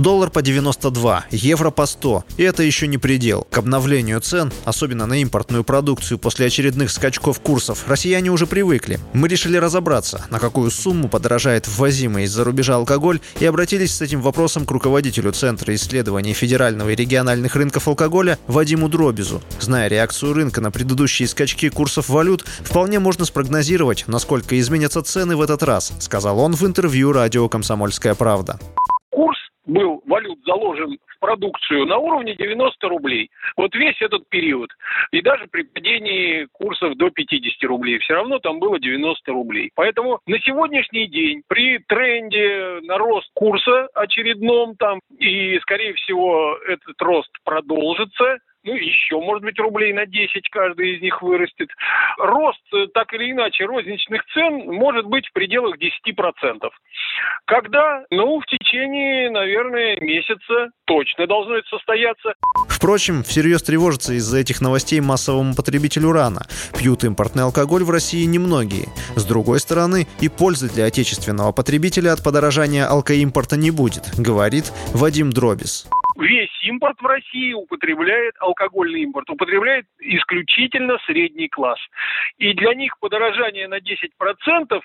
Доллар по 92, евро по 100. И это еще не предел. К обновлению цен, особенно на импортную продукцию после очередных скачков курсов, россияне уже привыкли. Мы решили разобраться, на какую сумму подорожает ввозимый из-за рубежа алкоголь, и обратились с этим вопросом к руководителю Центра исследований федерального и региональных рынков алкоголя Вадиму Дробизу. Зная реакцию рынка на предыдущие скачки курсов валют, вполне можно спрогнозировать, насколько изменятся цены в этот раз, сказал он в интервью радио «Комсомольская правда» был валют заложен в продукцию на уровне 90 рублей. Вот весь этот период. И даже при падении курсов до 50 рублей все равно там было 90 рублей. Поэтому на сегодняшний день при тренде на рост курса очередном там, и скорее всего этот рост продолжится, ну, еще, может быть, рублей на 10 каждый из них вырастет. Рост, э, так или иначе, розничных цен может быть в пределах 10%. Когда? Ну, в течение, наверное, месяца точно должно это состояться. Впрочем, всерьез тревожиться из-за этих новостей массовому потребителю рано. Пьют импортный алкоголь в России немногие. С другой стороны, и пользы для отечественного потребителя от подорожания алкоимпорта не будет, говорит Вадим Дробис импорт в России употребляет, алкогольный импорт, употребляет исключительно средний класс. И для них подорожание на 10% э,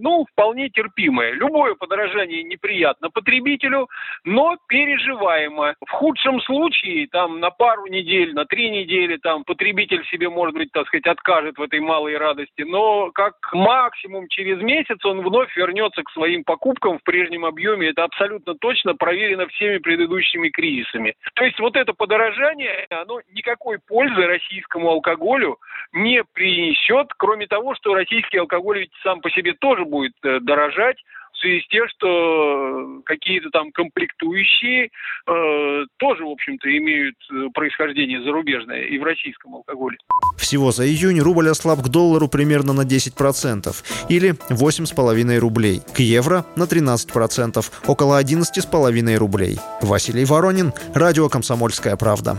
ну, вполне терпимое. Любое подорожание неприятно потребителю, но переживаемо. В худшем случае, там, на пару недель, на три недели, там, потребитель себе, может быть, так сказать, откажет в этой малой радости, но как максимум через месяц он вновь вернется к своим покупкам в прежнем объеме. Это абсолютно точно проверено всеми предыдущими кризисами кризисами. То есть вот это подорожание, оно никакой пользы российскому алкоголю не принесет, кроме того, что российский алкоголь ведь сам по себе тоже будет э, дорожать, в связи с тем, что какие-то там комплектующие э, тоже, в общем-то, имеют э, происхождение зарубежное и в российском алкоголе. Всего за июнь рубль ослаб к доллару примерно на 10%, или 8,5 рублей. К евро на 13%, около 11,5 рублей. Василий Воронин, Радио «Комсомольская правда».